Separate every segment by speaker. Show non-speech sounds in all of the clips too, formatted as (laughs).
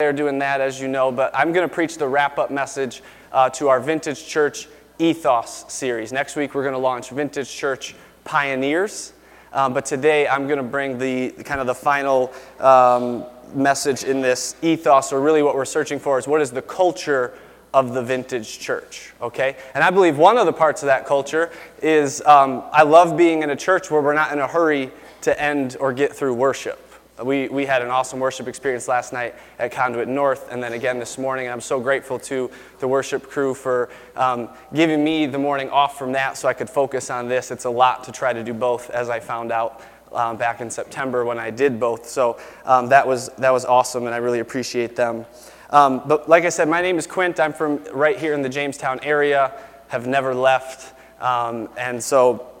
Speaker 1: They're doing that, as you know, but I'm going to preach the wrap up message uh, to our Vintage Church Ethos series. Next week, we're going to launch Vintage Church Pioneers. Um, but today, I'm going to bring the kind of the final um, message in this ethos, or really what we're searching for is what is the culture of the vintage church, okay? And I believe one of the parts of that culture is um, I love being in a church where we're not in a hurry to end or get through worship. We, we had an awesome worship experience last night at Conduit North and then again this morning. And I'm so grateful to the worship crew for um, giving me the morning off from that so I could focus on this. It's a lot to try to do both, as I found out um, back in September when I did both. So um, that, was, that was awesome, and I really appreciate them. Um, but like I said, my name is Quint. I'm from right here in the Jamestown area, have never left. Um, and so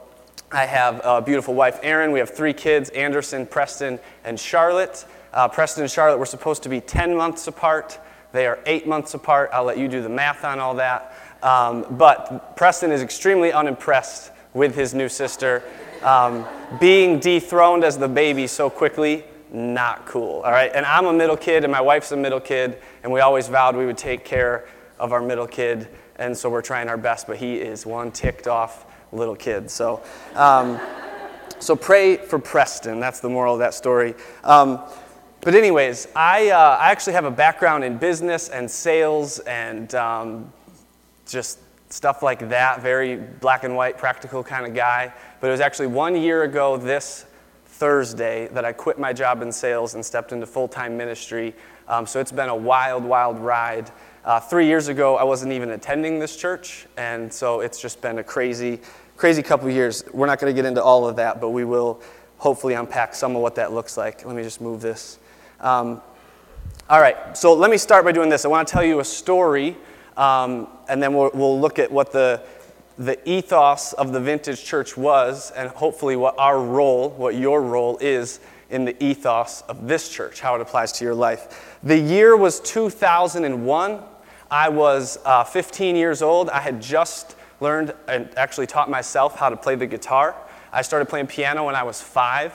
Speaker 1: I have a beautiful wife, Erin. We have three kids Anderson, Preston, and Charlotte. Uh, Preston and Charlotte were supposed to be 10 months apart. They are eight months apart. I'll let you do the math on all that. Um, but Preston is extremely unimpressed with his new sister. Um, being dethroned as the baby so quickly, not cool. All right. And I'm a middle kid, and my wife's a middle kid, and we always vowed we would take care of our middle kid. And so we're trying our best, but he is one ticked off little kid. So, um, so pray for Preston. That's the moral of that story. Um, but, anyways, I, uh, I actually have a background in business and sales and um, just stuff like that. Very black and white, practical kind of guy. But it was actually one year ago this Thursday that I quit my job in sales and stepped into full time ministry. Um, so it's been a wild, wild ride. Uh, three years ago, I wasn't even attending this church, and so it's just been a crazy, crazy couple years. We're not going to get into all of that, but we will hopefully unpack some of what that looks like. Let me just move this. Um, all right, so let me start by doing this. I want to tell you a story, um, and then we'll, we'll look at what the, the ethos of the vintage church was, and hopefully what our role, what your role is in the ethos of this church, how it applies to your life. The year was 2001. I was uh, 15 years old. I had just learned and actually taught myself how to play the guitar. I started playing piano when I was five.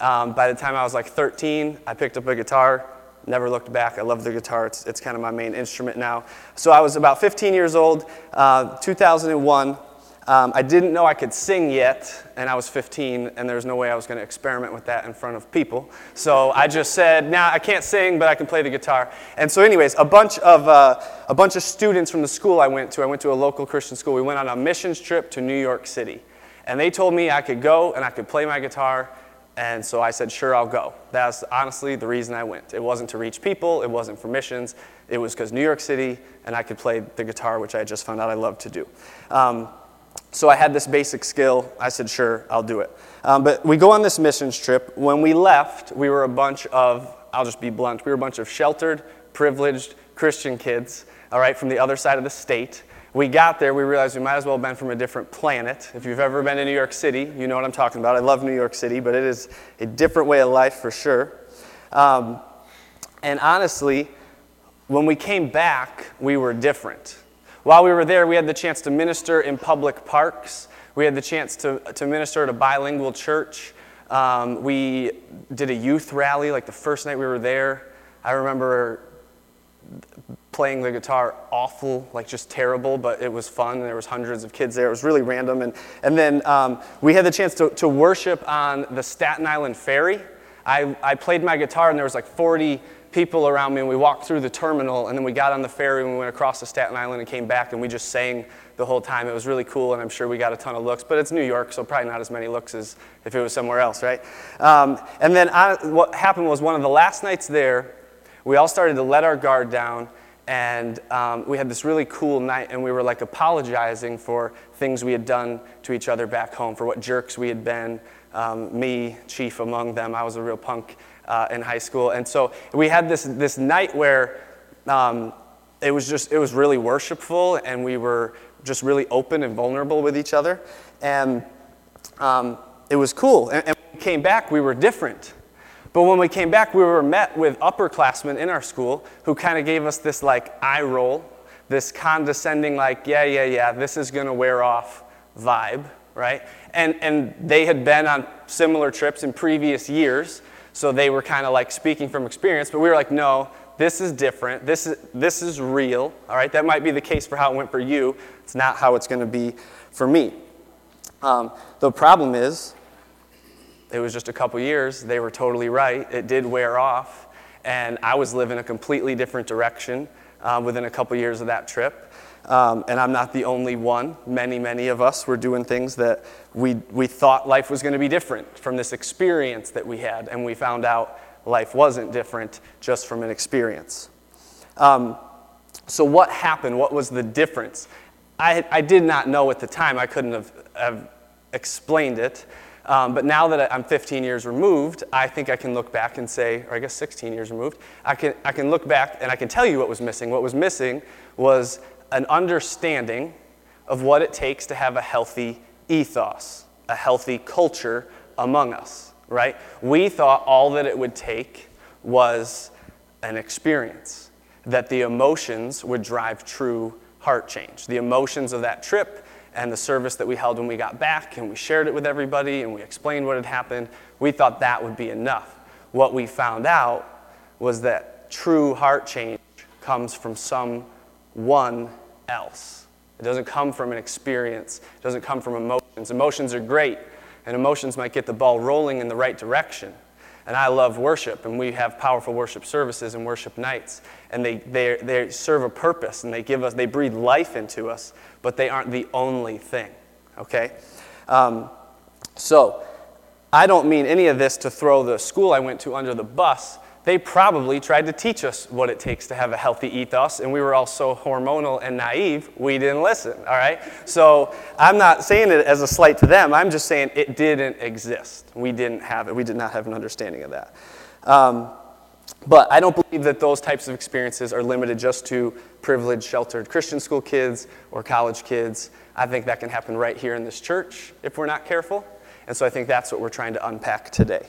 Speaker 1: Um, by the time I was like 13, I picked up a guitar, never looked back. I love the guitar, it's, it's kind of my main instrument now. So I was about 15 years old, uh, 2001. Um, I didn't know I could sing yet, and I was 15, and there was no way I was going to experiment with that in front of people. So I just said, "Nah, I can't sing, but I can play the guitar." And so, anyways, a bunch of uh, a bunch of students from the school I went to, I went to a local Christian school. We went on a missions trip to New York City, and they told me I could go and I could play my guitar. And so I said, "Sure, I'll go." That's honestly the reason I went. It wasn't to reach people. It wasn't for missions. It was because New York City, and I could play the guitar, which I just found out I love to do. Um, so I had this basic skill. I said, sure, I'll do it. Um, but we go on this missions trip. When we left, we were a bunch of, I'll just be blunt, we were a bunch of sheltered, privileged Christian kids, all right, from the other side of the state. We got there, we realized we might as well have been from a different planet. If you've ever been to New York City, you know what I'm talking about. I love New York City, but it is a different way of life for sure. Um, and honestly, when we came back, we were different. While we were there, we had the chance to minister in public parks. We had the chance to, to minister at a bilingual church. Um, we did a youth rally like the first night we were there. I remember playing the guitar awful, like just terrible, but it was fun. There was hundreds of kids there. It was really random. And, and then um, we had the chance to, to worship on the Staten Island Ferry. I, I played my guitar and there was like 40 people around me, and we walked through the terminal, and then we got on the ferry and we went across to Staten Island and came back, and we just sang the whole time. It was really cool, and I'm sure we got a ton of looks, but it's New York, so probably not as many looks as if it was somewhere else, right? Um, and then I, what happened was one of the last nights there, we all started to let our guard down, and um, we had this really cool night, and we were like apologizing for things we had done to each other back home, for what jerks we had been. Um, me, chief among them, I was a real punk uh, in high school. And so we had this, this night where um, it was just, it was really worshipful and we were just really open and vulnerable with each other. And um, it was cool. And, and when we came back, we were different. But when we came back, we were met with upperclassmen in our school who kind of gave us this like eye roll, this condescending, like, yeah, yeah, yeah, this is going to wear off vibe, right? And, and they had been on similar trips in previous years. So they were kind of like speaking from experience, but we were like, no, this is different, this is, this is real, all right? That might be the case for how it went for you. It's not how it's going to be for me. Um, the problem is, it was just a couple years. They were totally right. It did wear off, and I was living a completely different direction uh, within a couple years of that trip. Um, and I'm not the only one. Many, many of us were doing things that we, we thought life was going to be different from this experience that we had, and we found out life wasn't different just from an experience. Um, so, what happened? What was the difference? I, I did not know at the time. I couldn't have, have explained it. Um, but now that I'm 15 years removed, I think I can look back and say, or I guess 16 years removed, I can, I can look back and I can tell you what was missing. What was missing was an understanding of what it takes to have a healthy ethos, a healthy culture among us, right? We thought all that it would take was an experience, that the emotions would drive true heart change. The emotions of that trip and the service that we held when we got back, and we shared it with everybody, and we explained what had happened, we thought that would be enough. What we found out was that true heart change comes from someone else. It doesn't come from an experience, it doesn't come from emotions. Emotions are great, and emotions might get the ball rolling in the right direction. And I love worship, and we have powerful worship services and worship nights. And they, they, they serve a purpose, and they give us, they breathe life into us, but they aren't the only thing, okay? Um, so, I don't mean any of this to throw the school I went to under the bus, they probably tried to teach us what it takes to have a healthy ethos, and we were all so hormonal and naive, we didn't listen, all right? So I'm not saying it as a slight to them, I'm just saying it didn't exist. We didn't have it, we did not have an understanding of that. Um, but I don't believe that those types of experiences are limited just to privileged, sheltered Christian school kids or college kids. I think that can happen right here in this church if we're not careful. And so I think that's what we're trying to unpack today.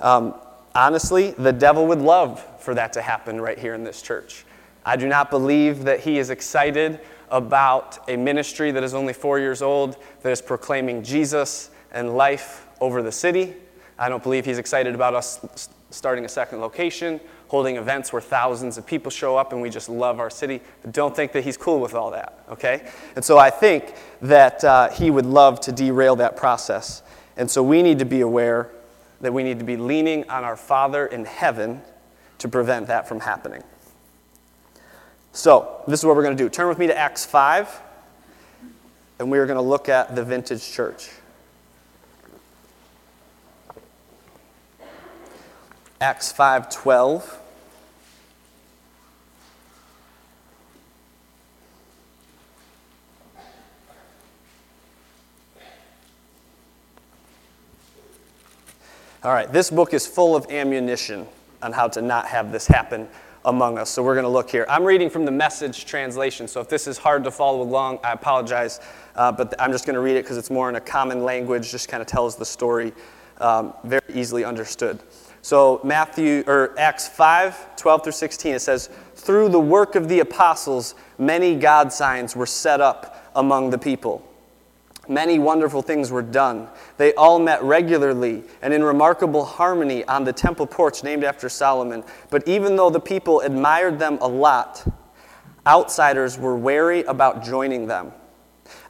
Speaker 1: Um, Honestly, the devil would love for that to happen right here in this church. I do not believe that he is excited about a ministry that is only four years old that is proclaiming Jesus and life over the city. I don't believe he's excited about us starting a second location, holding events where thousands of people show up and we just love our city. don't think that he's cool with all that, okay? And so I think that uh, he would love to derail that process. And so we need to be aware that we need to be leaning on our Father in heaven to prevent that from happening. So, this is what we're going to do. Turn with me to Acts 5, and we are going to look at the vintage church. Acts 5:12 All right, this book is full of ammunition on how to not have this happen among us. So we're going to look here. I'm reading from the message translation, so if this is hard to follow along, I apologize. Uh, but I'm just going to read it because it's more in a common language, just kind of tells the story um, very easily understood. So Matthew or Acts 5, 12 through 16, it says, Through the work of the apostles, many God signs were set up among the people. Many wonderful things were done. They all met regularly and in remarkable harmony on the temple porch named after Solomon. But even though the people admired them a lot, outsiders were wary about joining them.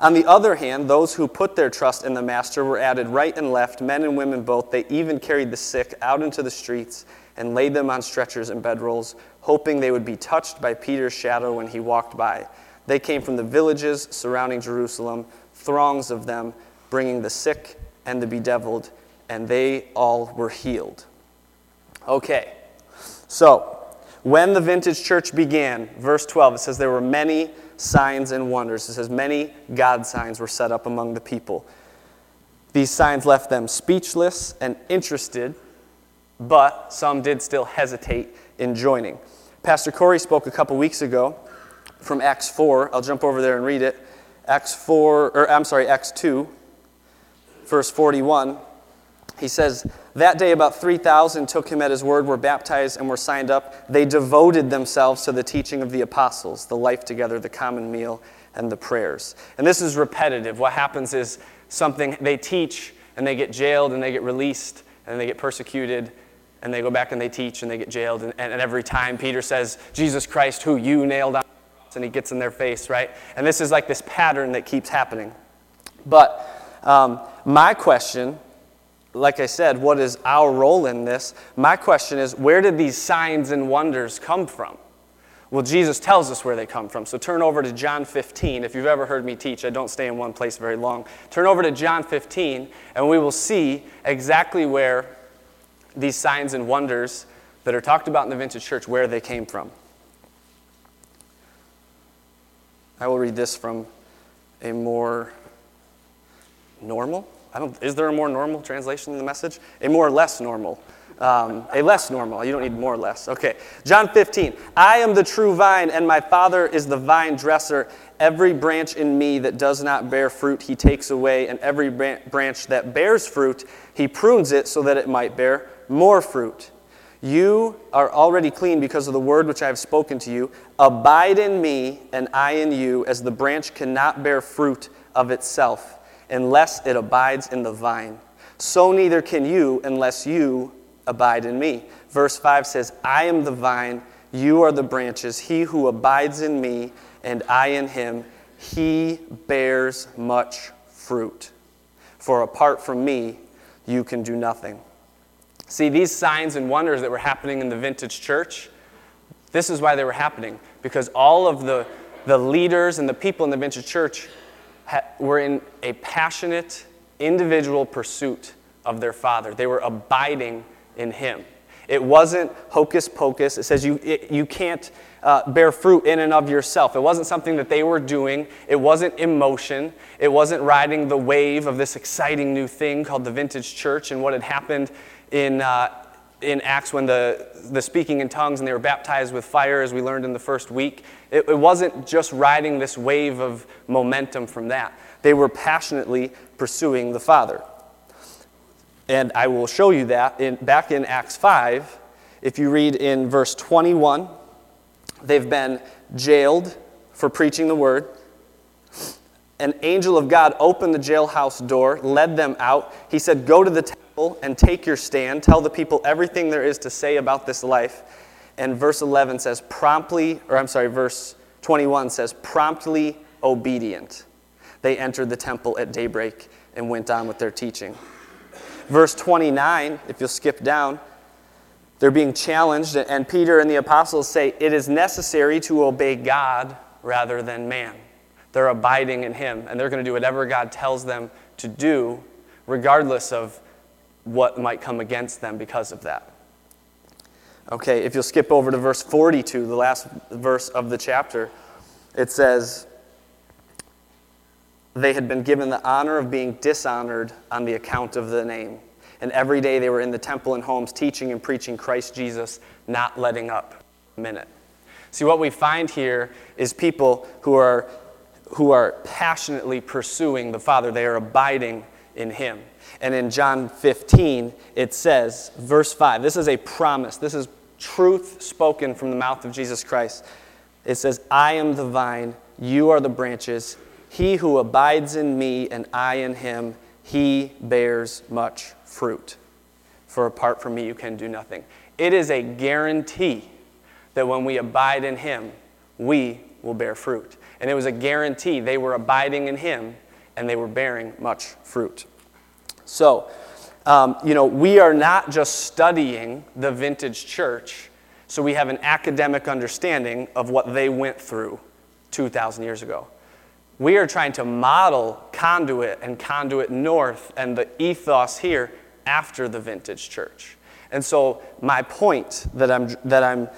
Speaker 1: On the other hand, those who put their trust in the Master were added right and left, men and women both. They even carried the sick out into the streets and laid them on stretchers and bedrolls, hoping they would be touched by Peter's shadow when he walked by. They came from the villages surrounding Jerusalem throngs of them, bringing the sick and the bedeviled, and they all were healed. Okay, so when the vintage church began, verse 12, it says there were many signs and wonders. It says many God signs were set up among the people. These signs left them speechless and interested, but some did still hesitate in joining. Pastor Corey spoke a couple weeks ago from Acts 4. I'll jump over there and read it. Acts 4, or I'm sorry, Acts 2, verse 41, he says, That day about 3,000 took him at his word, were baptized, and were signed up. They devoted themselves to the teaching of the apostles, the life together, the common meal, and the prayers. And this is repetitive. What happens is something they teach, and they get jailed, and they get released, and they get persecuted, and they go back and they teach and they get jailed. And, and, every time Peter says, Jesus Christ, who you nailed on, and he gets in their face, right? And this is like this pattern that keeps happening. But um, my question, like I said, what is our role in this? My question is, where did these signs and wonders come from? Well, Jesus tells us where they come from. So turn over to John 15. If you've ever heard me teach, I don't stay in one place very long. Turn over to John 15, and we will see exactly where these signs and wonders that are talked about in the vintage church, where they came from. I will read this from a more normal. I don't, is there a more normal translation in the message? A more or less normal. Um, a less normal. You don't need more or less. Okay. John 15. I am the true vine, and my Father is the vine dresser. Every branch in me that does not bear fruit, he takes away, and every branch that bears fruit, he prunes it so that it might bear more fruit. You are already clean because of the word which I have spoken to you. Abide in me, and I in you, as the branch cannot bear fruit of itself unless it abides in the vine. So neither can you unless you abide in me. Verse 5 says, I am the vine, you are the branches. He who abides in me, and I in him, he bears much fruit. For apart from me, you can do nothing. See, these signs and wonders that were happening in the vintage church, this is why they were happening. Because all of the, the leaders and the people in the vintage church ha- were in a passionate, individual pursuit of their Father. They were abiding in Him. It wasn't hocus pocus. It says you, it, you can't uh, bear fruit in and of yourself. It wasn't something that they were doing. It wasn't emotion. It wasn't riding the wave of this exciting new thing called the vintage church and what had happened in, uh, in Acts when the, the speaking in tongues and they were baptized with fire, as we learned in the first week. It, it wasn't just riding this wave of momentum from that. They were passionately pursuing the Father. And I will show you that in, back in Acts 5. If you read in verse 21, they've been jailed for preaching the word. An angel of God opened the jailhouse door, led them out. He said, Go to the and take your stand. Tell the people everything there is to say about this life. And verse 11 says, promptly, or I'm sorry, verse 21 says, promptly obedient. They entered the temple at daybreak and went on with their teaching. Verse 29, if you'll skip down, they're being challenged, and Peter and the apostles say, It is necessary to obey God rather than man. They're abiding in Him, and they're going to do whatever God tells them to do, regardless of what might come against them because of that. Okay, if you'll skip over to verse 42, the last verse of the chapter, it says, they had been given the honor of being dishonored on the account of the name. And every day they were in the temple and homes teaching and preaching Christ Jesus, not letting up a minute. See, what we find here is people who are, who are passionately pursuing the Father, they are abiding in Him. And in John 15, it says, verse 5, this is a promise, this is truth spoken from the mouth of Jesus Christ. It says, I am the vine, you are the branches. He who abides in me and I in him, he bears much fruit. For apart from me, you can do nothing. It is a guarantee that when we abide in him, we will bear fruit. And it was a guarantee. They were abiding in him and they were bearing much fruit. So, um, you know, we are not just studying the vintage church so we have an academic understanding of what they went through 2,000 years ago. We are trying to model conduit and conduit north and the ethos here after the vintage church. And so, my point that I'm, that I'm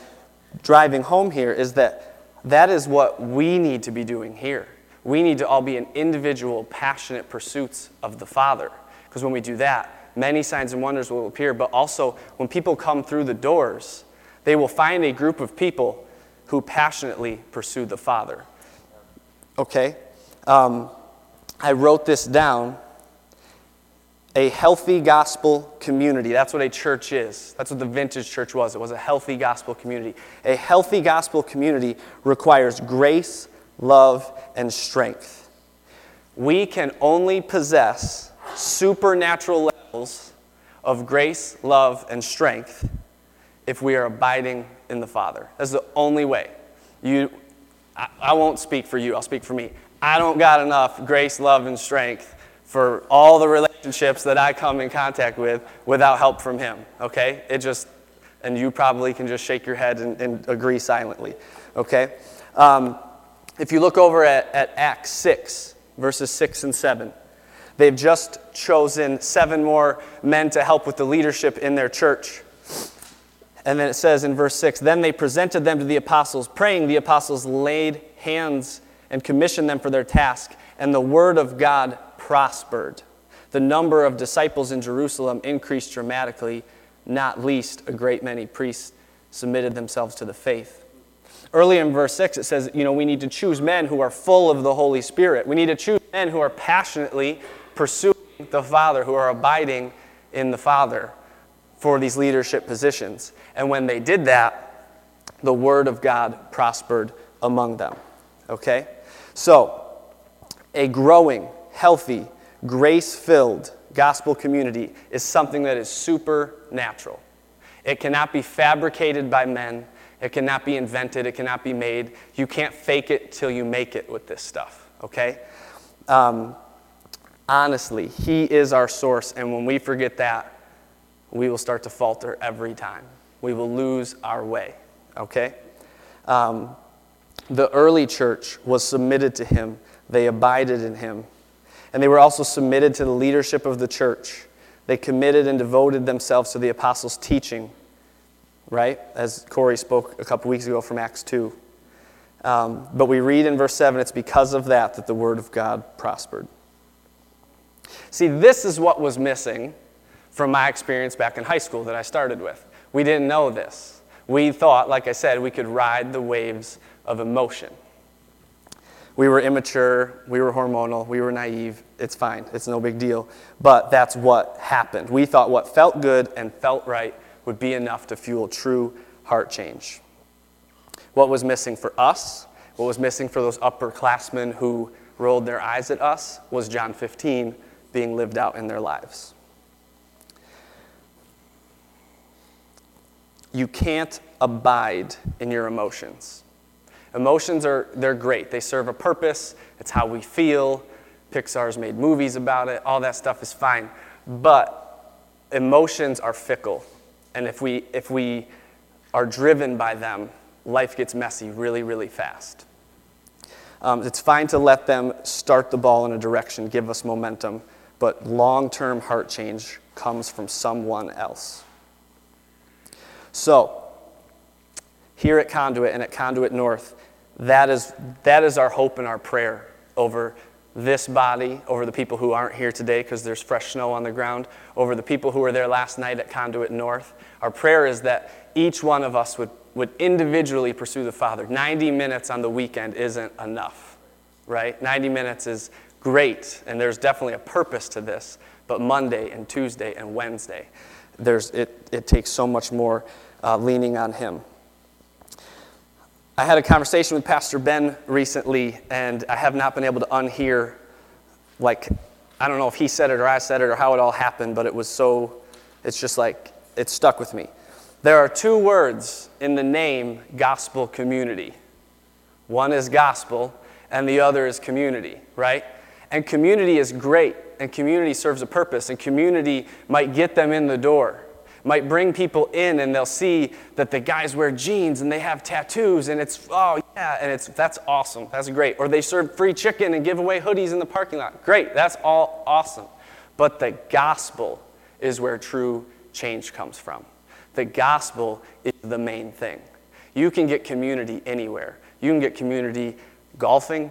Speaker 1: driving home here is that that is what we need to be doing here. We need to all be in individual, passionate pursuits of the Father. Because when we do that, many signs and wonders will appear. But also, when people come through the doors, they will find a group of people who passionately pursue the Father. Okay? Um, I wrote this down. A healthy gospel community. That's what a church is. That's what the vintage church was. It was a healthy gospel community. A healthy gospel community requires grace, love, and strength. We can only possess supernatural levels of grace, love, and strength if we are abiding in the Father. That's the only way. You, I, I won't speak for you, I'll speak for me. I don't got enough grace, love, and strength for all the relationships that I come in contact with without help from Him, okay? It just, and you probably can just shake your head and, and agree silently, okay? Um, if you look over at, at Acts 6, verses 6 and 7, they've just chosen seven more men to help with the leadership in their church. And then it says in verse 6 Then they presented them to the apostles, praying. The apostles laid hands and commissioned them for their task, and the word of God prospered. The number of disciples in Jerusalem increased dramatically, not least a great many priests submitted themselves to the faith. Earlier in verse 6, it says, you know, we need to choose men who are full of the Holy Spirit. We need to choose men who are passionately pursuing the Father, who are abiding in the Father for these leadership positions. And when they did that, the Word of God prospered among them. Okay? So, a growing, healthy, grace filled gospel community is something that is supernatural. It cannot be fabricated by men, it cannot be invented, it cannot be made. You can't fake it till you make it with this stuff, okay? Um, honestly, He is our source, and when we forget that, we will start to falter every time. We will lose our way, okay? Um, the early church was submitted to him, they abided in him, and they were also submitted to the leadership of the church. They committed and devoted themselves to the apostles' teaching, right? As Corey spoke a couple weeks ago from Acts 2. Um, but we read in verse 7 it's because of that that the word of God prospered. See, this is what was missing from my experience back in high school that I started with. We didn't know this. We thought, like I said, we could ride the waves of emotion. We were immature, we were hormonal, we were naive. It's fine, it's no big deal. But that's what happened. We thought what felt good and felt right would be enough to fuel true heart change. What was missing for us, what was missing for those upperclassmen who rolled their eyes at us, was John 15 being lived out in their lives. You can't abide in your emotions. Emotions are they're great. They serve a purpose. It's how we feel. Pixar's made movies about it. All that stuff is fine. But emotions are fickle. And if we if we are driven by them, life gets messy really, really fast. Um, it's fine to let them start the ball in a direction, give us momentum, but long term heart change comes from someone else. So, here at Conduit and at Conduit North, that is, that is our hope and our prayer over this body, over the people who aren't here today because there's fresh snow on the ground, over the people who were there last night at Conduit North. Our prayer is that each one of us would, would individually pursue the Father. 90 minutes on the weekend isn't enough, right? 90 minutes is great, and there's definitely a purpose to this, but Monday and Tuesday and Wednesday, there's, it, it takes so much more uh, leaning on Him. I had a conversation with Pastor Ben recently, and I have not been able to unhear, like, I don't know if he said it or I said it or how it all happened, but it was so, it's just like, it stuck with me. There are two words in the name gospel community one is gospel, and the other is community, right? And community is great, and community serves a purpose, and community might get them in the door might bring people in and they'll see that the guys wear jeans and they have tattoos and it's oh yeah and it's that's awesome that's great. Or they serve free chicken and give away hoodies in the parking lot great that's all awesome. But the gospel is where true change comes from. The gospel is the main thing. You can get community anywhere. You can get community golfing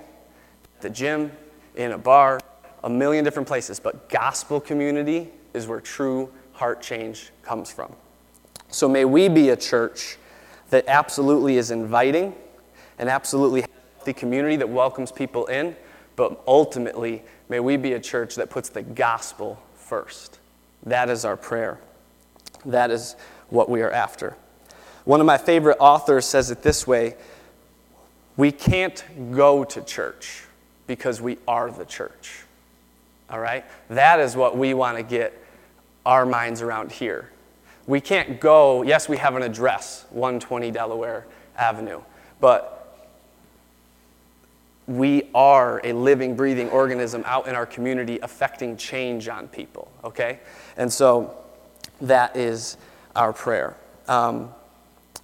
Speaker 1: the gym in a bar a million different places but gospel community is where true heart change comes from. So may we be a church that absolutely is inviting and absolutely the community that welcomes people in, but ultimately, may we be a church that puts the gospel first. That is our prayer. That is what we are after. One of my favorite authors says it this way We can't go to church because we are the church. All right? That is what we want to get our minds around here. We can't go, yes, we have an address, 120 Delaware Avenue, but we are a living, breathing organism out in our community affecting change on people, okay? And so that is our prayer. Um,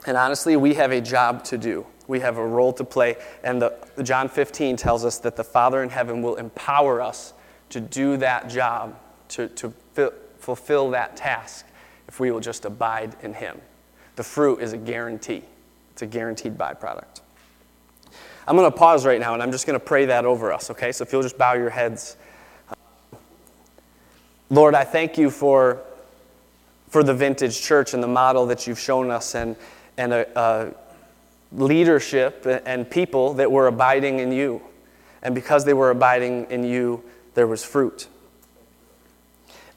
Speaker 1: and honestly, we have a job to do. We have a role to play. And the, John 15 tells us that the Father in heaven will empower us to do that job, to, to fulfill that task, if we will just abide in Him. The fruit is a guarantee, it's a guaranteed byproduct. I'm going to pause right now and I'm just going to pray that over us, okay? So if you'll just bow your heads. Lord, I thank you for, for the vintage church and the model that you've shown us and, and a, a leadership and people that were abiding in you. And because they were abiding in you, there was fruit.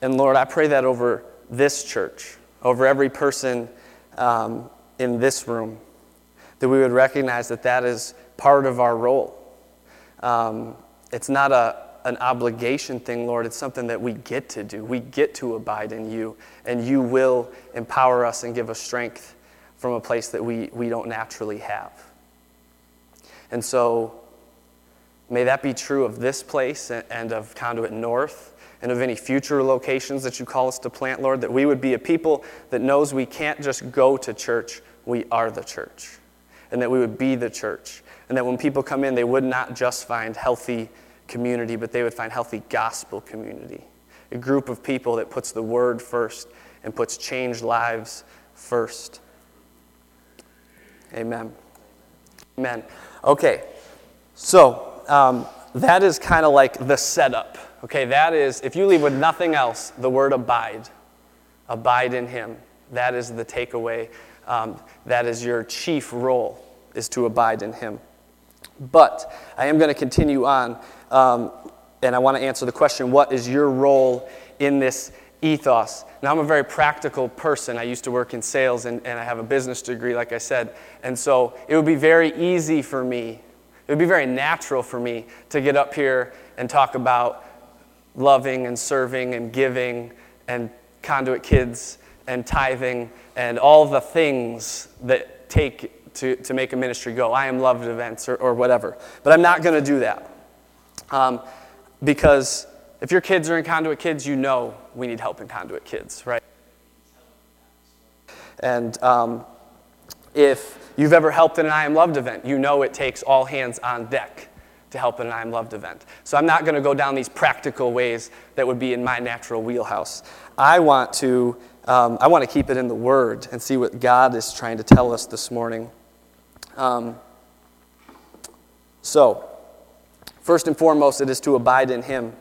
Speaker 1: And Lord, I pray that over this church, over every person um, in this room, that we would recognize that that is part of our role. Um, it's not a, an obligation thing, Lord. It's something that we get to do. We get to abide in you, and you will empower us and give us strength from a place that we, we don't naturally have. And so, may that be true of this place and of Conduit North and of any future locations that you call us to plant, Lord, that we would be a people that knows we can't just go to church, we are the church. And that we would be the church. And that when people come in, they would not just find healthy community, but they would find healthy gospel community. A group of people that puts the word first and puts changed lives first. Amen. Amen. Okay, so um, that is kind of like the setup. Okay, that is, if you leave with nothing else, the word abide. Abide in Him. That is the takeaway. Um, that is your chief role, is to abide in Him. But I am going to continue on, um, and I want to answer the question what is your role in this ethos? Now, I'm a very practical person. I used to work in sales, and, and I have a business degree, like I said. And so it would be very easy for me, it would be very natural for me to get up here and talk about loving and serving and giving and conduit kids and tithing and all the things that take to, to make a ministry go. I am loved events or, or whatever. But I'm not going to do that. Um, because if your kids are in conduit kids, you know we need help in conduit kids, right? And um, if you've ever helped in an I Am Loved event, you know it takes all hands on deck to help in an I Am Loved event. So I'm not going to go down these practical ways that would be in my natural wheelhouse. I want to, um, I want to keep it in the Word and see what God is trying to tell us this morning. Um, so, first and foremost, it is to abide in Him.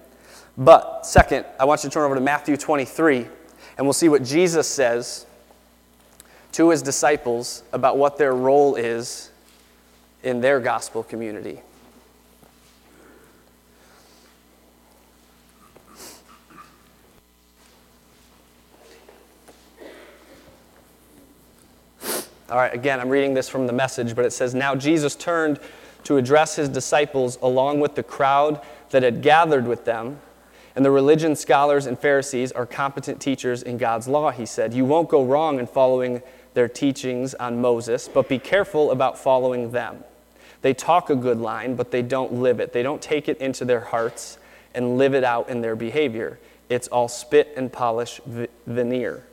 Speaker 1: But, second, I want you to turn over to Matthew 23, and we'll see what Jesus says to his disciples about what their role is in their gospel community. All right, again, I'm reading this from the message, but it says Now Jesus turned to address his disciples along with the crowd that had gathered with them. And the religion scholars and Pharisees are competent teachers in God's law, he said. You won't go wrong in following their teachings on Moses, but be careful about following them. They talk a good line, but they don't live it. They don't take it into their hearts and live it out in their behavior. It's all spit and polish veneer.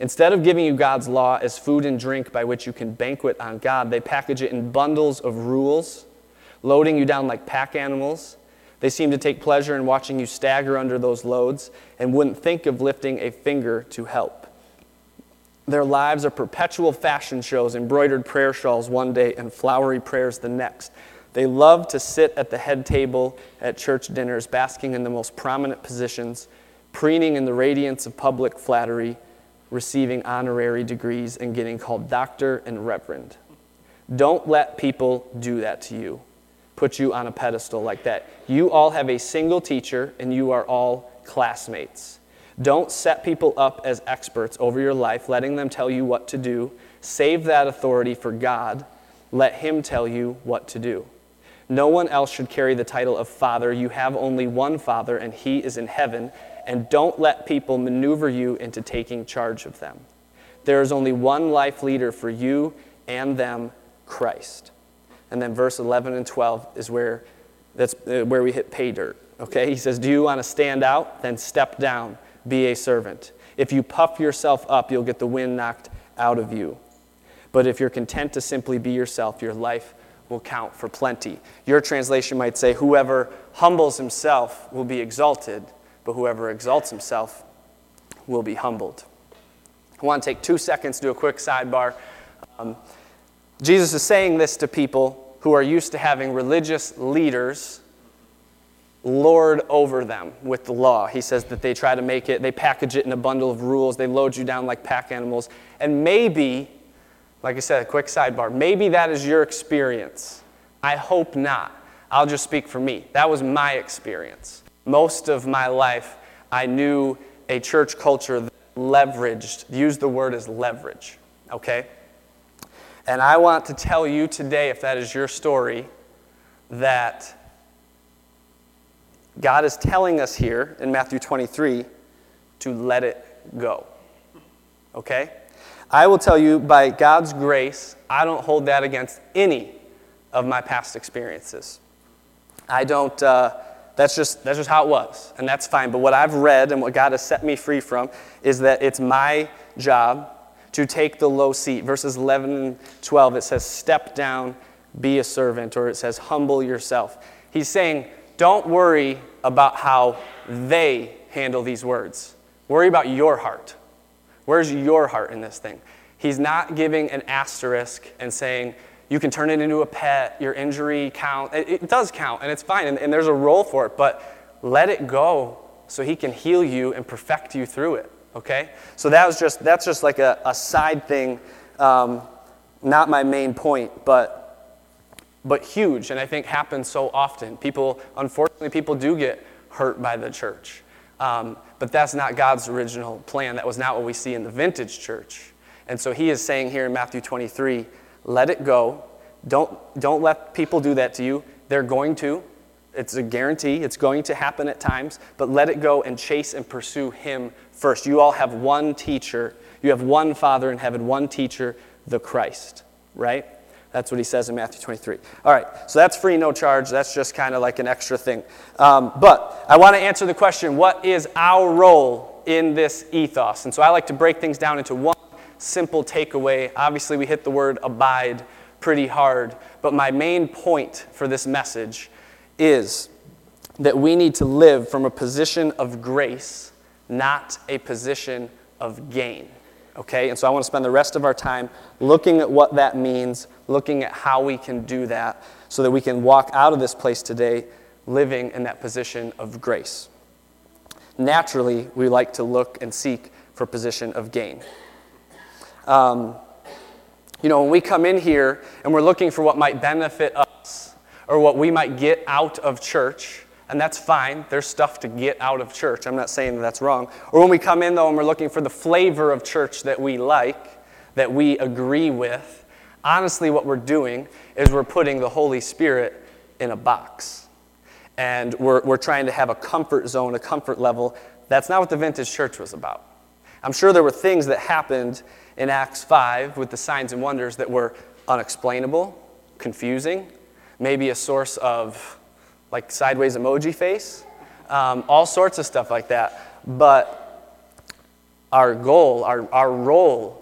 Speaker 1: Instead of giving you God's law as food and drink by which you can banquet on God, they package it in bundles of rules, loading you down like pack animals. They seem to take pleasure in watching you stagger under those loads and wouldn't think of lifting a finger to help. Their lives are perpetual fashion shows, embroidered prayer shawls one day and flowery prayers the next. They love to sit at the head table at church dinners, basking in the most prominent positions, preening in the radiance of public flattery receiving honorary degrees and getting called doctor and reverend. Don't let people do that to you, put you on a pedestal like that. You all have a single teacher and you are all classmates. Don't set people up as experts over your life, letting them tell you what to do. Save that authority for God. Let Him tell you what to do. No one else should carry the title of Father. You have only one Father, and He is in heaven and don't let people maneuver you into taking charge of them. There is only one life leader for you and them, Christ. And then verse 11 and 12 is where, that's uh, where we hit pay dirt. Okay? He says, Do you want to stand out? Then step down, be a servant. If you puff yourself up, you'll get the wind knocked out of you. But if you're content to simply be yourself, your life will count for plenty. Your translation might say, Whoever humbles himself will be exalted, but whoever exalts himself will be humbled. I want to take two seconds to do a quick sidebar. Um, Jesus is saying this to people who are used to having religious leaders lord over them with the law. He says that they try to make it, they package it in a bundle of rules, they load you down like pack animals. And maybe, like I said, a quick sidebar, maybe that is your experience. I hope not. I'll just speak for me. That was my experience. Most of my life, I knew a church culture that leveraged, used the word as leverage, okay? And I want to tell you today, if that is your story, that God is telling us here in Matthew 23 to let it go. Okay? I will tell you, by God's grace, I don't hold that against any of my past experiences. I don't, uh, that's, just, that's just how it was, and that's fine. But what I've read and what God has set me free from is that it's my job to take the low seat. Verses 11 and 12, it says, Step down, be a servant, or it says, Humble yourself. He's saying, don't worry about how they handle these words. Worry about your heart. Where's your heart in this thing? He's not giving an asterisk and saying, you can turn it into a pet, your injury count. It, it does count, and it's fine, and, and there's a role for it, but let it go so he can heal you and perfect you through it, okay? So that was just, that's just like a, a side thing, um, not my main point, but but huge, and I think happens so often. People, unfortunately, people do get hurt by the church. Um, but that's not God's original plan. That was not what we see in the vintage church. And so he is saying here in Matthew 23 let it go. Don't, don't let people do that to you. They're going to. It's a guarantee. It's going to happen at times. But let it go and chase and pursue him first. You all have one teacher. You have one Father in heaven, one teacher, the Christ, right? That's what he says in Matthew 23. All right, so that's free, no charge. That's just kind of like an extra thing. Um, but I want to answer the question what is our role in this ethos? And so I like to break things down into one simple takeaway. Obviously, we hit the word abide pretty hard, but my main point for this message is that we need to live from a position of grace, not a position of gain. Okay, and so I want to spend the rest of our time looking at what that means, looking at how we can do that so that we can walk out of this place today living in that position of grace. Naturally, we like to look and seek for position of gain. Um, you know, when we come in here and we're looking for what might benefit us or what we might get out of church, and that's fine. There's stuff to get out of church. I'm not saying that that's wrong. Or when we come in, though, and we're looking for the flavor of church that we like, that we agree with, honestly, what we're doing is we're putting the Holy Spirit in a box. And we're, we're trying to have a comfort zone, a comfort level. That's not what the vintage church was about. I'm sure there were things that happened in Acts 5 with the signs and wonders that were unexplainable, confusing, maybe a source of like sideways emoji face, um, all sorts of stuff like that. But our goal, our, our role,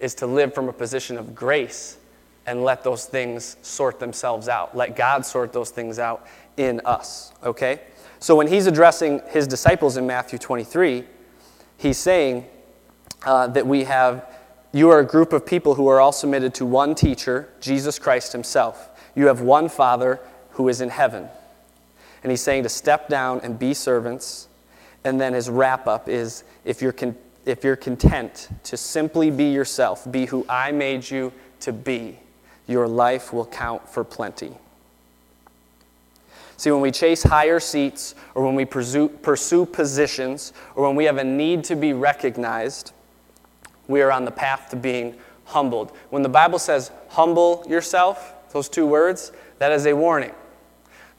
Speaker 1: is to live from a position of grace and let those things sort themselves out. Let God sort those things out in us, okay? So when he's addressing his disciples in Matthew 23, he's saying uh, that we have, you are a group of people who are all submitted to one teacher, Jesus Christ himself. You have one Father who is in heaven. And he's saying to step down and be servants. And then his wrap up is if you're, con- if you're content to simply be yourself, be who I made you to be, your life will count for plenty. See, when we chase higher seats, or when we pursue, pursue positions, or when we have a need to be recognized, we are on the path to being humbled. When the Bible says humble yourself, those two words, that is a warning.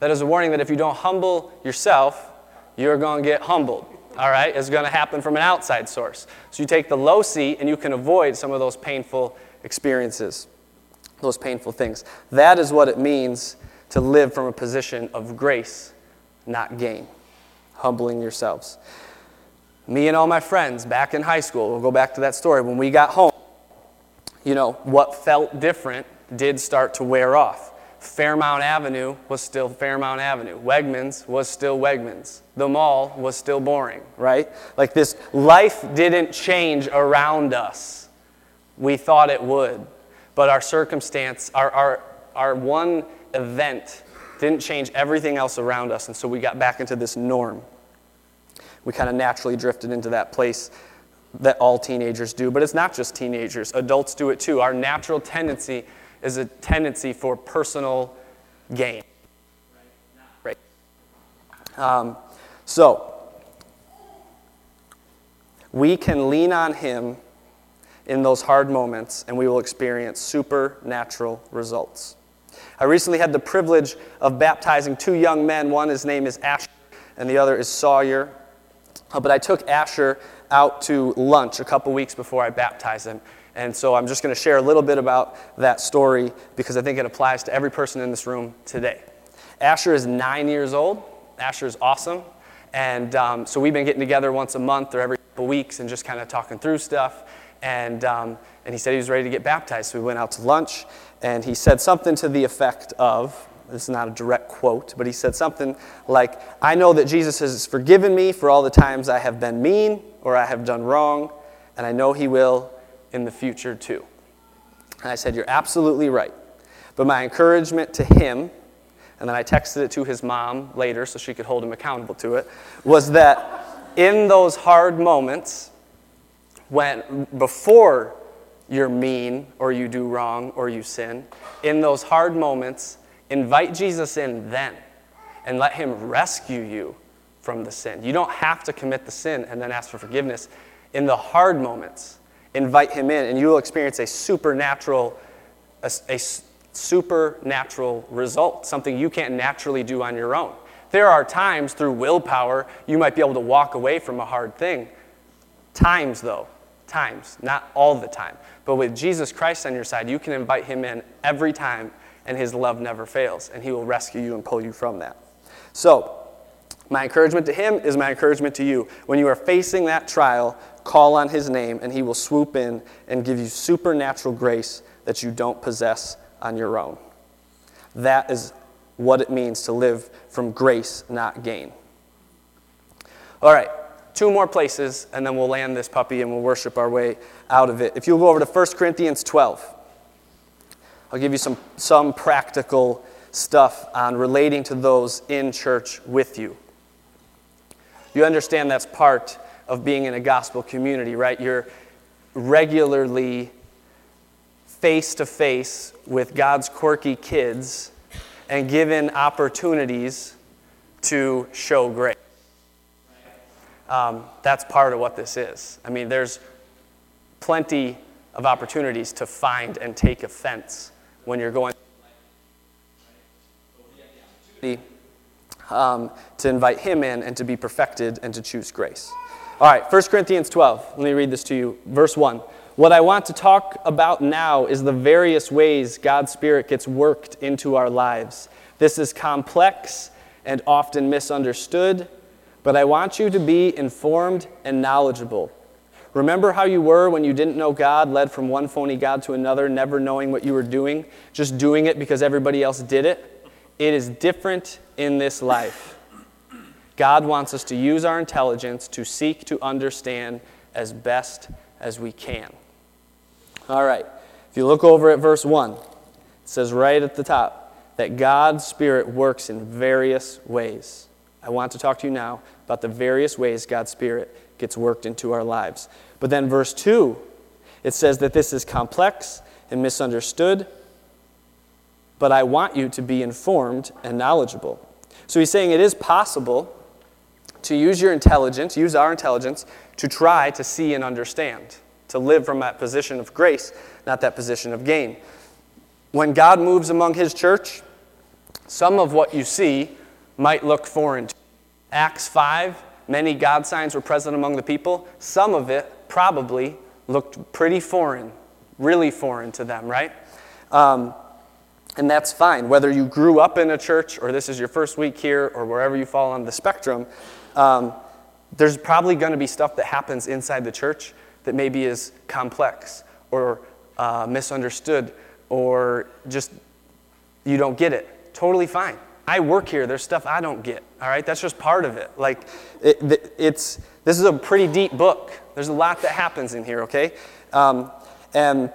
Speaker 1: That is a warning that if you don't humble yourself, you're going to get humbled. all right, It's going to happen from an outside source. So you take the low seat and you can avoid some of those painful experiences, those painful things. That is what it means to live from a position of grace, not gain, humbling yourselves. Me and all my friends back in high school, we'll go back to that story. When we got home, you know, what felt different did start to wear off. Fairmount Avenue was still Fairmount Avenue. Wegmans was still Wegmans. The mall was still boring, right? Like this life didn't change around us. We thought it would. But our circumstance, our, our, our one event didn't change everything else around us. And so we got back into this norm. We kind of naturally drifted into that place that all teenagers do. But it's not just teenagers, adults do it too. Our natural tendency is a tendency for personal gain. Right. Um, so, we can lean on Him in those hard moments, and we will experience supernatural results. I recently had the privilege of baptizing two young men. One, his name is Asher, and the other is Sawyer. Uh, but I took Asher out to lunch a couple weeks before I baptized him. And so I'm just going to share a little bit about that story because I think it applies to every person in this room today. Asher is nine years old. Asher is awesome. And um, so we've been getting together once a month or every couple weeks and just kind of talking through stuff. And, um, and he said he was ready to get baptized. So we went out to lunch and he said something to the effect of this is not a direct quote, but he said something like, I know that Jesus has forgiven me for all the times I have been mean or I have done wrong, and I know he will in the future too. And I said, You're absolutely right. But my encouragement to him, and then I texted it to his mom later so she could hold him accountable to it, was that in those hard moments, when before you're mean or you do wrong or you sin, in those hard moments, invite Jesus in then and let him rescue you from the sin. You don't have to commit the sin and then ask for forgiveness. In the hard moments, invite him in, and you will experience a supernatural, a, a supernatural result, something you can't naturally do on your own. There are times through willpower you might be able to walk away from a hard thing. Times, though, times, not all the time. But with Jesus Christ on your side, you can invite him in every time, and his love never fails, and he will rescue you and pull you from that. So, my encouragement to him is my encouragement to you. When you are facing that trial, call on his name, and he will swoop in and give you supernatural grace that you don't possess on your own. That is what it means to live from grace, not gain. All right, two more places, and then we'll land this puppy and we'll worship our way out of it. If you'll go over to 1 Corinthians 12, I'll give you some, some practical stuff on relating to those in church with you. You understand that's part of being in a gospel community, right? You're regularly face to face with God's quirky kids and given opportunities to show grace. Um, that's part of what this is. I mean, there's plenty of opportunities to find and take offense when you're going um, to invite him in and to be perfected and to choose grace. All right, 1 Corinthians 12. Let me read this to you. Verse 1. What I want to talk about now is the various ways God's Spirit gets worked into our lives. This is complex and often misunderstood, but I want you to be informed and knowledgeable. Remember how you were when you didn't know God, led from one phony God to another, never knowing what you were doing, just doing it because everybody else did it? It is different in this life. God wants us to use our intelligence to seek to understand as best as we can. All right, if you look over at verse 1, it says right at the top that God's Spirit works in various ways. I want to talk to you now about the various ways God's Spirit gets worked into our lives. But then, verse 2, it says that this is complex and misunderstood but I want you to be informed and knowledgeable. So he's saying it is possible to use your intelligence, use our intelligence, to try to see and understand, to live from that position of grace, not that position of gain. When God moves among his church, some of what you see might look foreign. Acts 5 many God signs were present among the people. Some of it probably looked pretty foreign, really foreign to them, right? Um, and that's fine. Whether you grew up in a church or this is your first week here or wherever you fall on the spectrum, um, there's probably going to be stuff that happens inside the church that maybe is complex or uh, misunderstood or just you don't get it. Totally fine. I work here. There's stuff I don't get. All right, that's just part of it. Like, it, it's this is a pretty deep book. There's a lot that happens in here. Okay, um, and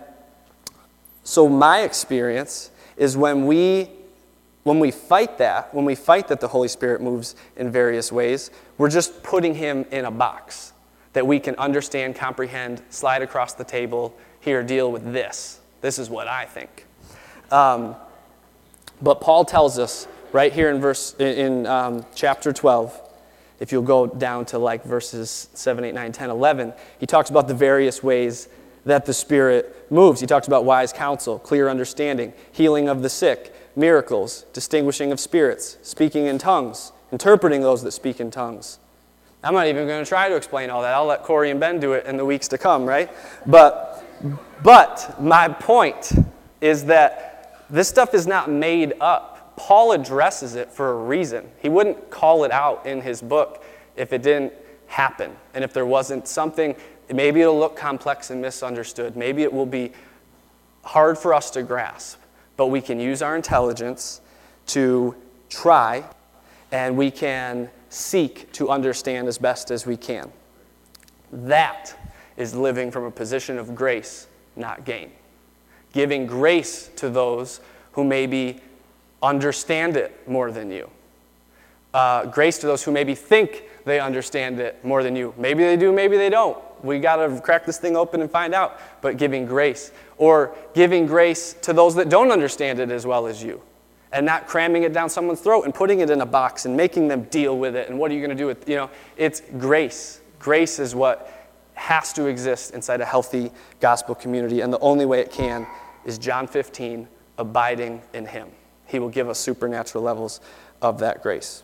Speaker 1: so my experience is when we when we fight that, when we fight that the Holy Spirit moves in various ways, we're just putting him in a box that we can understand, comprehend, slide across the table, here, deal with this. This is what I think. Um, but Paul tells us right here in verse in um, chapter 12, if you'll go down to like verses 7, 8, 9, 10, 11, he talks about the various ways that the Spirit moves. He talks about wise counsel, clear understanding, healing of the sick, miracles, distinguishing of spirits, speaking in tongues, interpreting those that speak in tongues. I'm not even going to try to explain all that. I'll let Corey and Ben do it in the weeks to come, right? But, but my point is that this stuff is not made up. Paul addresses it for a reason. He wouldn't call it out in his book if it didn't happen and if there wasn't something Maybe it'll look complex and misunderstood. Maybe it will be hard for us to grasp, but we can use our intelligence to try and we can seek to understand as best as we can. That is living from a position of grace, not gain. Giving grace to those who maybe understand it more than you. Uh, grace to those who maybe think they understand it more than you. Maybe they do, maybe they don't. We got to crack this thing open and find out. But giving grace. Or giving grace to those that don't understand it as well as you. And not cramming it down someone's throat and putting it in a box and making them deal with it. And what are you going to do with, you know, it's grace. Grace is what has to exist inside a healthy gospel community. And the only way it can is John 15, abiding in Him. He will give us supernatural levels of that grace.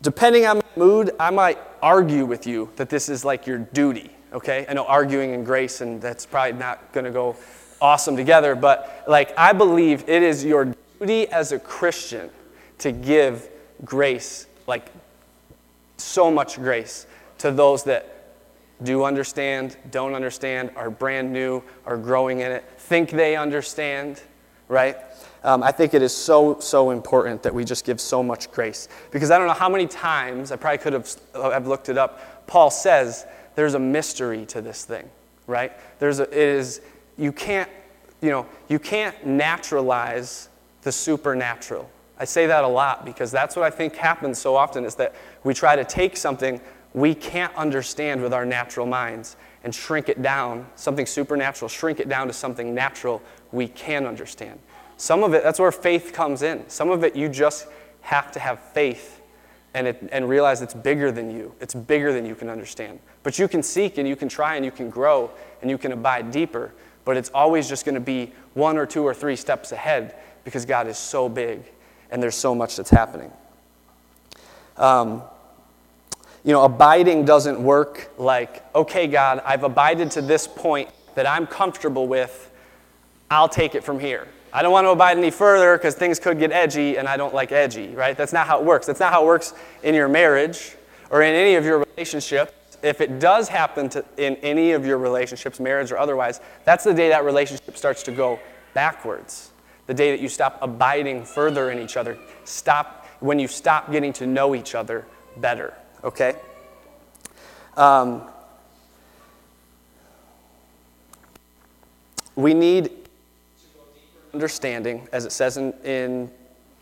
Speaker 1: Depending on mood, I might argue with you that this is like your duty, okay? I know arguing and grace, and that's probably not going to go awesome together, but like I believe it is your duty as a Christian to give grace, like so much grace, to those that do understand, don't understand, are brand new, are growing in it, think they understand, right? Um, I think it is so, so important that we just give so much grace. Because I don't know how many times, I probably could have I've looked it up, Paul says there's a mystery to this thing, right? There's a, it is, you can't, you know, you can't naturalize the supernatural. I say that a lot because that's what I think happens so often is that we try to take something we can't understand with our natural minds and shrink it down, something supernatural, shrink it down to something natural we can understand. Some of it, that's where faith comes in. Some of it, you just have to have faith and, it, and realize it's bigger than you. It's bigger than you can understand. But you can seek and you can try and you can grow and you can abide deeper. But it's always just going to be one or two or three steps ahead because God is so big and there's so much that's happening. Um, you know, abiding doesn't work like, okay, God, I've abided to this point that I'm comfortable with. I'll take it from here. I don't want to abide any further because things could get edgy and I don't like edgy, right? That's not how it works. That's not how it works in your marriage or in any of your relationships. If it does happen to, in any of your relationships, marriage or otherwise, that's the day that relationship starts to go backwards. The day that you stop abiding further in each other. Stop when you stop getting to know each other better, okay? Um, we need understanding, as it says in, in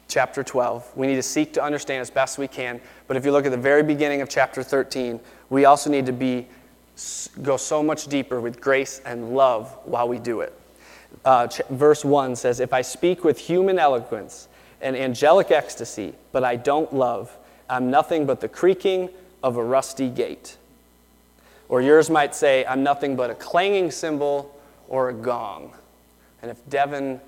Speaker 1: chapter 12. We need to seek to understand as best we can. But if you look at the very beginning of chapter 13, we also need to be go so much deeper with grace and love while we do it. Uh, ch- verse 1 says, If I speak with human eloquence and angelic ecstasy, but I don't love, I'm nothing but the creaking of a rusty gate. Or yours might say, I'm nothing but a clanging cymbal or a gong. And if Devin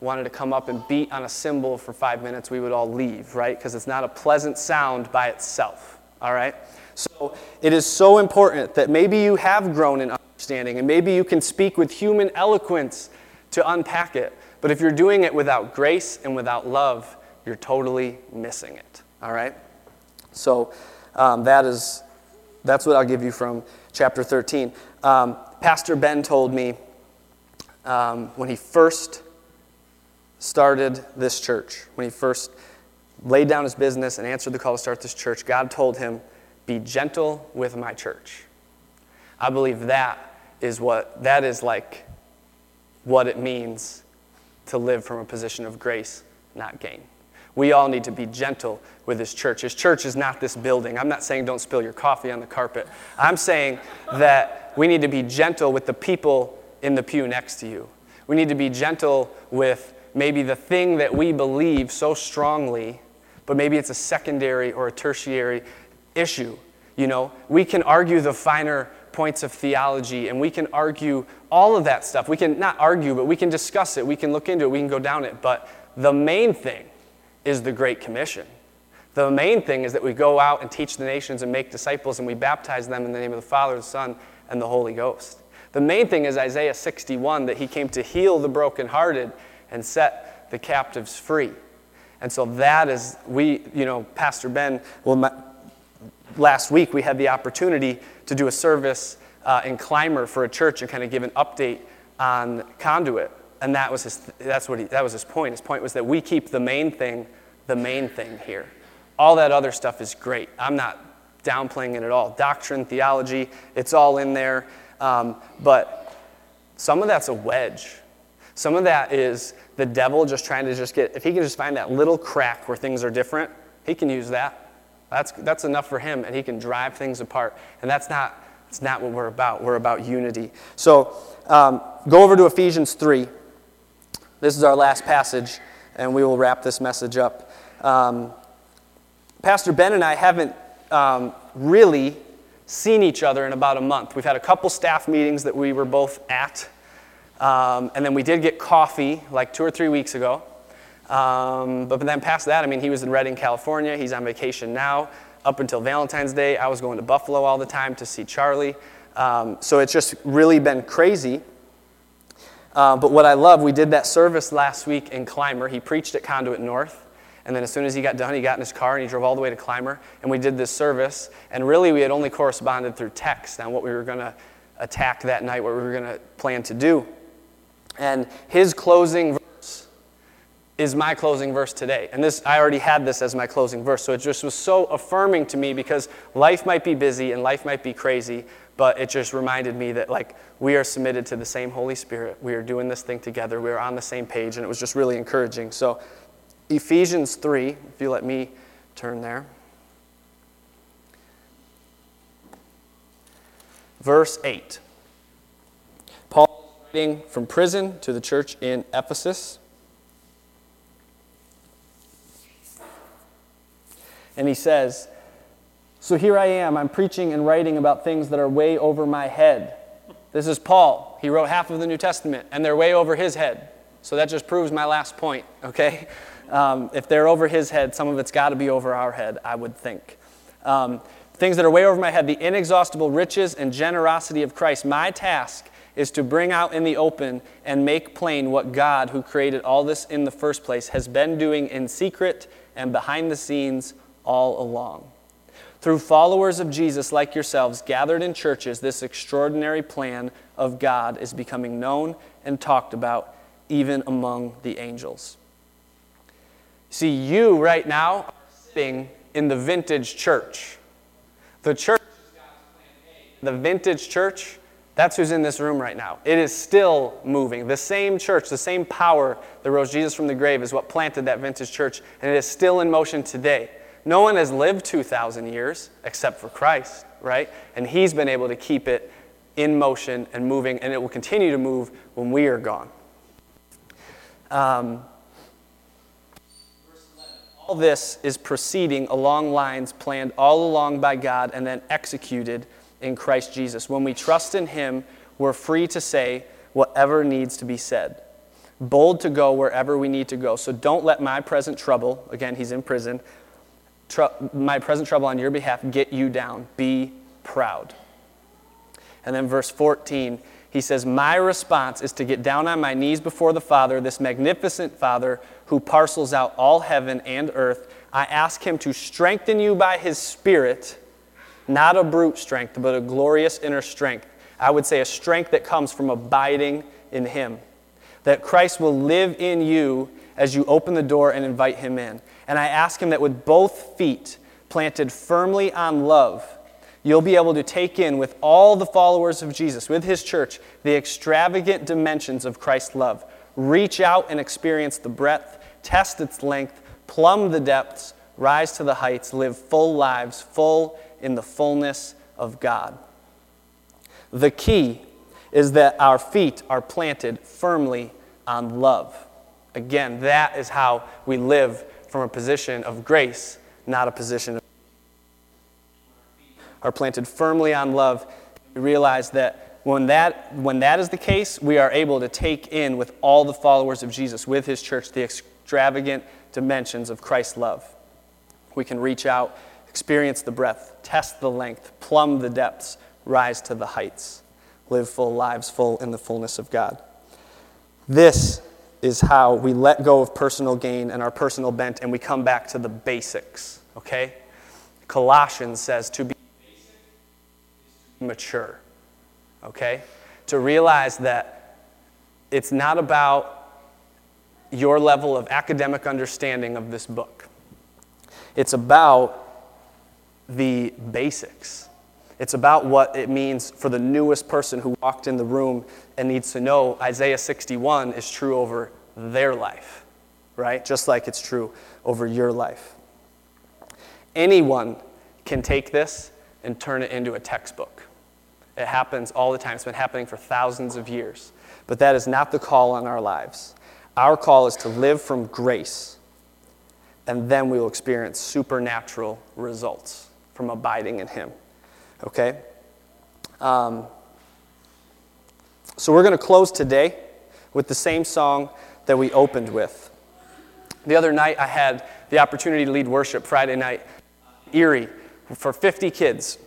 Speaker 1: wanted to come up and beat on a cymbal for five minutes, we would all leave, right? Because it's not a pleasant sound by itself, all right? So it is so important that maybe you have grown in understanding and maybe you can speak with human eloquence to unpack it. But if you're doing it without grace and without love, you're totally missing it, all right? So um, that is, that's what I'll give you from chapter 13. Um, Pastor Ben told me um, when he first started this church, when he first laid down his business and answered the call to start this church, God told him, Be gentle with my church. I believe that is what, that is like what it means to live from a position of grace, not gain. We all need to be gentle with his church. His church is not this building. I'm not saying don't spill your coffee on the carpet. I'm saying that we need to be gentle with the people in the pew next to you. We need to be gentle with maybe the thing that we believe so strongly, but maybe it's a secondary or a tertiary issue. You know, we can argue the finer points of theology and we can argue all of that stuff. We can not argue, but we can discuss it. We can look into it. We can go down it. But the main thing is the Great Commission. The main thing is that we go out and teach the nations and make disciples and we baptize them in the name of the Father, the Son, and the Holy Ghost. The main thing is Isaiah 61 that he came to heal the brokenhearted and set the captives free. And so that is, we, you know, Pastor Ben, well, my, last week we had the opportunity to do a service uh, in Clymer for a church and kind of give an update on Conduit. And that was his, that's what he, that was his point. His point was that we keep the main thing the main thing here. All that other stuff is great. I'm not downplaying it at all. Doctrine, theology, it's all in there. Um, but some of that's a wedge. Some of that is the devil just trying to just get, if he can just find that little crack where things are different, he can use that. That's, that's enough for him, and he can drive things apart. And that's not, that's not what we're about. We're about unity. So um, go over to Ephesians 3. This is our last passage, and we will wrap this message up. Um, Pastor Ben and I haven't um, really seen each other in about a month. We've had a couple staff meetings that we were both at, um, and then we did get coffee like two or three weeks ago. Um, but then past that, I mean, he was in Redding, California. He's on vacation now. Up until Valentine's Day, I was going to Buffalo all the time to see Charlie. Um, so it's just really been crazy. Uh, but what I love, we did that service last week in Clymer. He preached at Conduit North. And then as soon as he got done, he got in his car and he drove all the way to Clymer. And we did this service. And really, we had only corresponded through text on what we were going to attack that night, what we were going to plan to do. And his closing verse is my closing verse today. And this, I already had this as my closing verse. So it just was so affirming to me because life might be busy and life might be crazy, but it just reminded me that like we are submitted to the same Holy Spirit. We are doing this thing together. We are on the same page, and it was just really encouraging. So, Ephesians 3, if you let me turn there. Verse 8. Writing from prison to the church in Ephesus. And he says, so here I am, I'm preaching and writing about things that are way over my head. This is Paul. He wrote half of the New Testament, and they're way over his head. So that just proves my last point, (laughs) okay? Um, if they're over his head, some of it's got to be over our head, I would think. Um, things that are way over my head, the inexhaustible riches and generosity of Christ. My task is to bring out in the open and make plain what God, who created all this in the first place, has been doing in secret and behind the scenes all along. Through followers of Jesus like yourselves gathered in churches, this extraordinary plan of God is becoming known and talked about even among the angels. See, you right now are sitting in the vintage church. The church, the vintage church, that's who's in this room right now. It is still moving. The same church, the same power that rose Jesus from the grave is what planted that vintage church, and it is still in motion today. No one has lived 2,000 years except for Christ, right? And He's been able to keep it in motion and moving, and it will continue to move when we are gone. Um, all this is proceeding along lines planned all along by God and then executed in Christ Jesus. When we trust in Him, we're free to say whatever needs to be said. bold to go wherever we need to go. So don't let my present trouble, again, he's in prison, tr- my present trouble on your behalf get you down. Be proud. And then verse 14, he says, My response is to get down on my knees before the Father, this magnificent Father who parcels out all heaven and earth. I ask him to strengthen you by his Spirit, not a brute strength, but a glorious inner strength. I would say a strength that comes from abiding in him. That Christ will live in you as you open the door and invite him in. And I ask him that with both feet planted firmly on love, you'll be able to take in with all the followers of Jesus, with his church, the extravagant dimensions of Christ's love. Reach out and experience the breadth, test its length, plumb the depths, rise to the heights, live full lives, full in the fullness of God. The key is that our feet are planted firmly on love. Again, that is how we live from a position of grace, not a position of are planted firmly on love, we realize that when that, when that is the case, we are able to take in with all the followers of Jesus, with his church, the extravagant dimensions of Christ's love. We can reach out, experience the breadth, test the length, plumb the depths, rise to the heights, live full lives full in the fullness of God. This is how we let go of personal gain and our personal bent and we come back to the basics, okay? Colossians says to be mature. Okay? To realize that it's not about your level of academic understanding of this book, it's about the basics. It's about what it means for the newest person who walked in the room and needs to know Isaiah 61 is true over their life, right? Just like it's true over your life. Anyone can take this and turn it into a textbook. It happens all the time. It's been happening for thousands of years. But that is not the call on our lives. Our call is to live from grace, and then we will experience supernatural results from abiding in Him. Okay? Um, so we're going to close today with the same song that we opened with. The other night, I had the opportunity to lead worship Friday night, Erie, for 50 kids.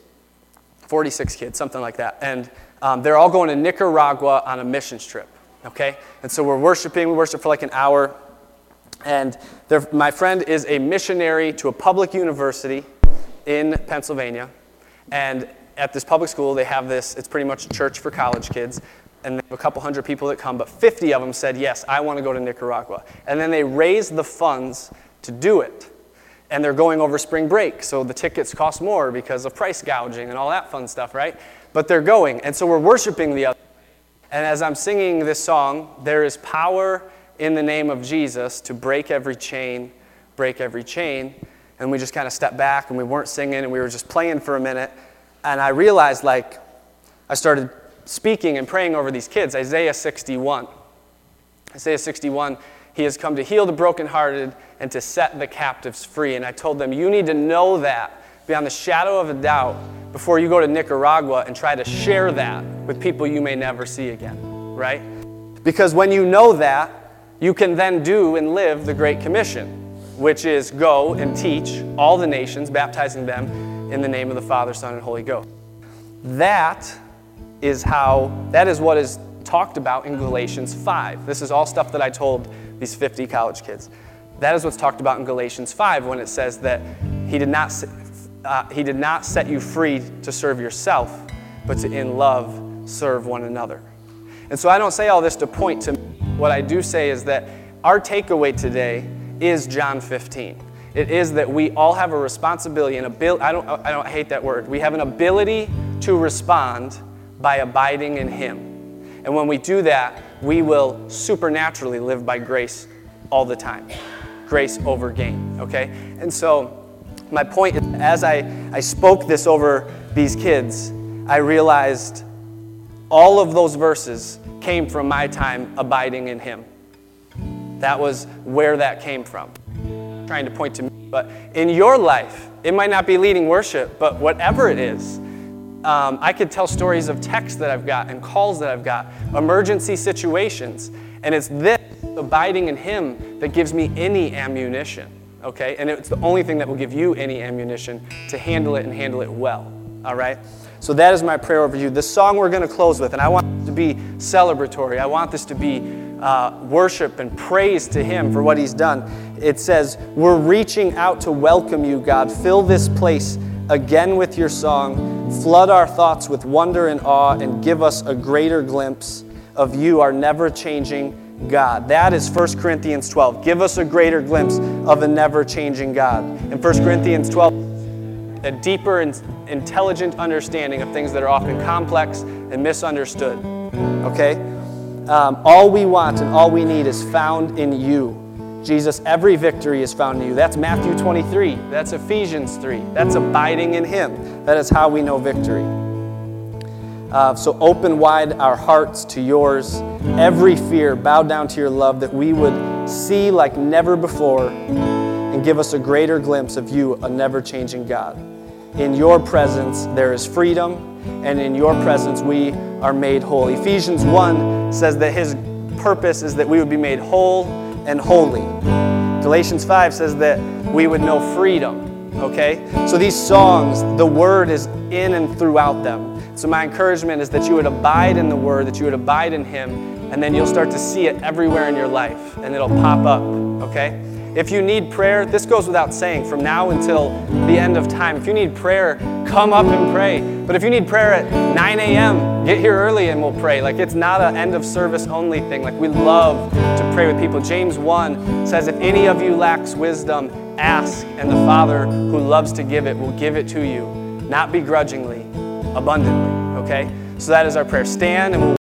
Speaker 1: 46 kids, something like that. And um, they're all going to Nicaragua on a missions trip, okay? And so we're worshiping, we worship for like an hour. And my friend is a missionary to a public university in Pennsylvania. And at this public school, they have this, it's pretty much a church for college kids. And they have a couple hundred people that come, but 50 of them said, Yes, I want to go to Nicaragua. And then they raised the funds to do it and they're going over spring break, so the tickets cost more because of price gouging and all that fun stuff, right? But they're going, and so we're worshiping the other. And as I'm singing this song, there is power in the name of Jesus to break every chain, break every chain. And we just kind of stepped back and we weren't singing and we were just playing for a minute. And I realized, like, I started speaking and praying over these kids. Isaiah 61. Isaiah 61 he has come to heal the brokenhearted and to set the captives free. And I told them, You need to know that beyond the shadow of a doubt before you go to Nicaragua and try to share that with people you may never see again, right? Because when you know that, you can then do and live the Great Commission, which is go and teach all the nations, baptizing them in the name of the Father, Son, and Holy Ghost. That is how, that is what is talked about in Galatians 5. This is all stuff that I told these 50 college kids. That is what's talked about in Galatians 5 when it says that he did not, uh, he did not set you free to serve yourself, but to in love serve one another. And so I don't say all this to point to what I do say is that our takeaway today is John 15. It is that we all have a responsibility and ability. I don't, I don't hate that word. We have an ability to respond by abiding in Him. And when we do that, we will supernaturally live by grace all the time. Grace over gain, okay? And so, my point is, as I, I spoke this over these kids, I realized all of those verses came from my time abiding in Him. That was where that came from. I'm trying to point to me. But in your life, it might not be leading worship, but whatever it is, um, I could tell stories of texts that I've got and calls that I've got, emergency situations. And it's this, abiding in Him, that gives me any ammunition, okay? And it's the only thing that will give you any ammunition to handle it and handle it well, all right? So that is my prayer over you. The song we're going to close with, and I want it to be celebratory. I want this to be uh, worship and praise to Him for what He's done. It says, We're reaching out to welcome you, God. Fill this place again with your song. Flood our thoughts with wonder and awe, and give us a greater glimpse of you, our never changing God. That is 1 Corinthians 12. Give us a greater glimpse of a never changing God. In 1 Corinthians 12, a deeper and intelligent understanding of things that are often complex and misunderstood. Okay? Um, all we want and all we need is found in you. Jesus, every victory is found in you. That's Matthew 23. That's Ephesians 3. That's abiding in Him. That is how we know victory. Uh, so open wide our hearts to yours. Every fear, bow down to your love that we would see like never before and give us a greater glimpse of you, a never changing God. In your presence, there is freedom, and in your presence, we are made whole. Ephesians 1 says that his purpose is that we would be made whole and holy. Galatians 5 says that we would know freedom. Okay? So these songs, the word is in and throughout them. So my encouragement is that you would abide in the word, that you would abide in him, and then you'll start to see it everywhere in your life, and it'll pop up. Okay? If you need prayer, this goes without saying from now until the end of time. If you need prayer, come up and pray. But if you need prayer at 9 a.m., get here early and we'll pray. Like it's not an end of service only thing. Like we love to pray with people. James 1 says, If any of you lacks wisdom, ask, and the Father who loves to give it will give it to you, not begrudgingly, abundantly. Okay? So that is our prayer. Stand and we'll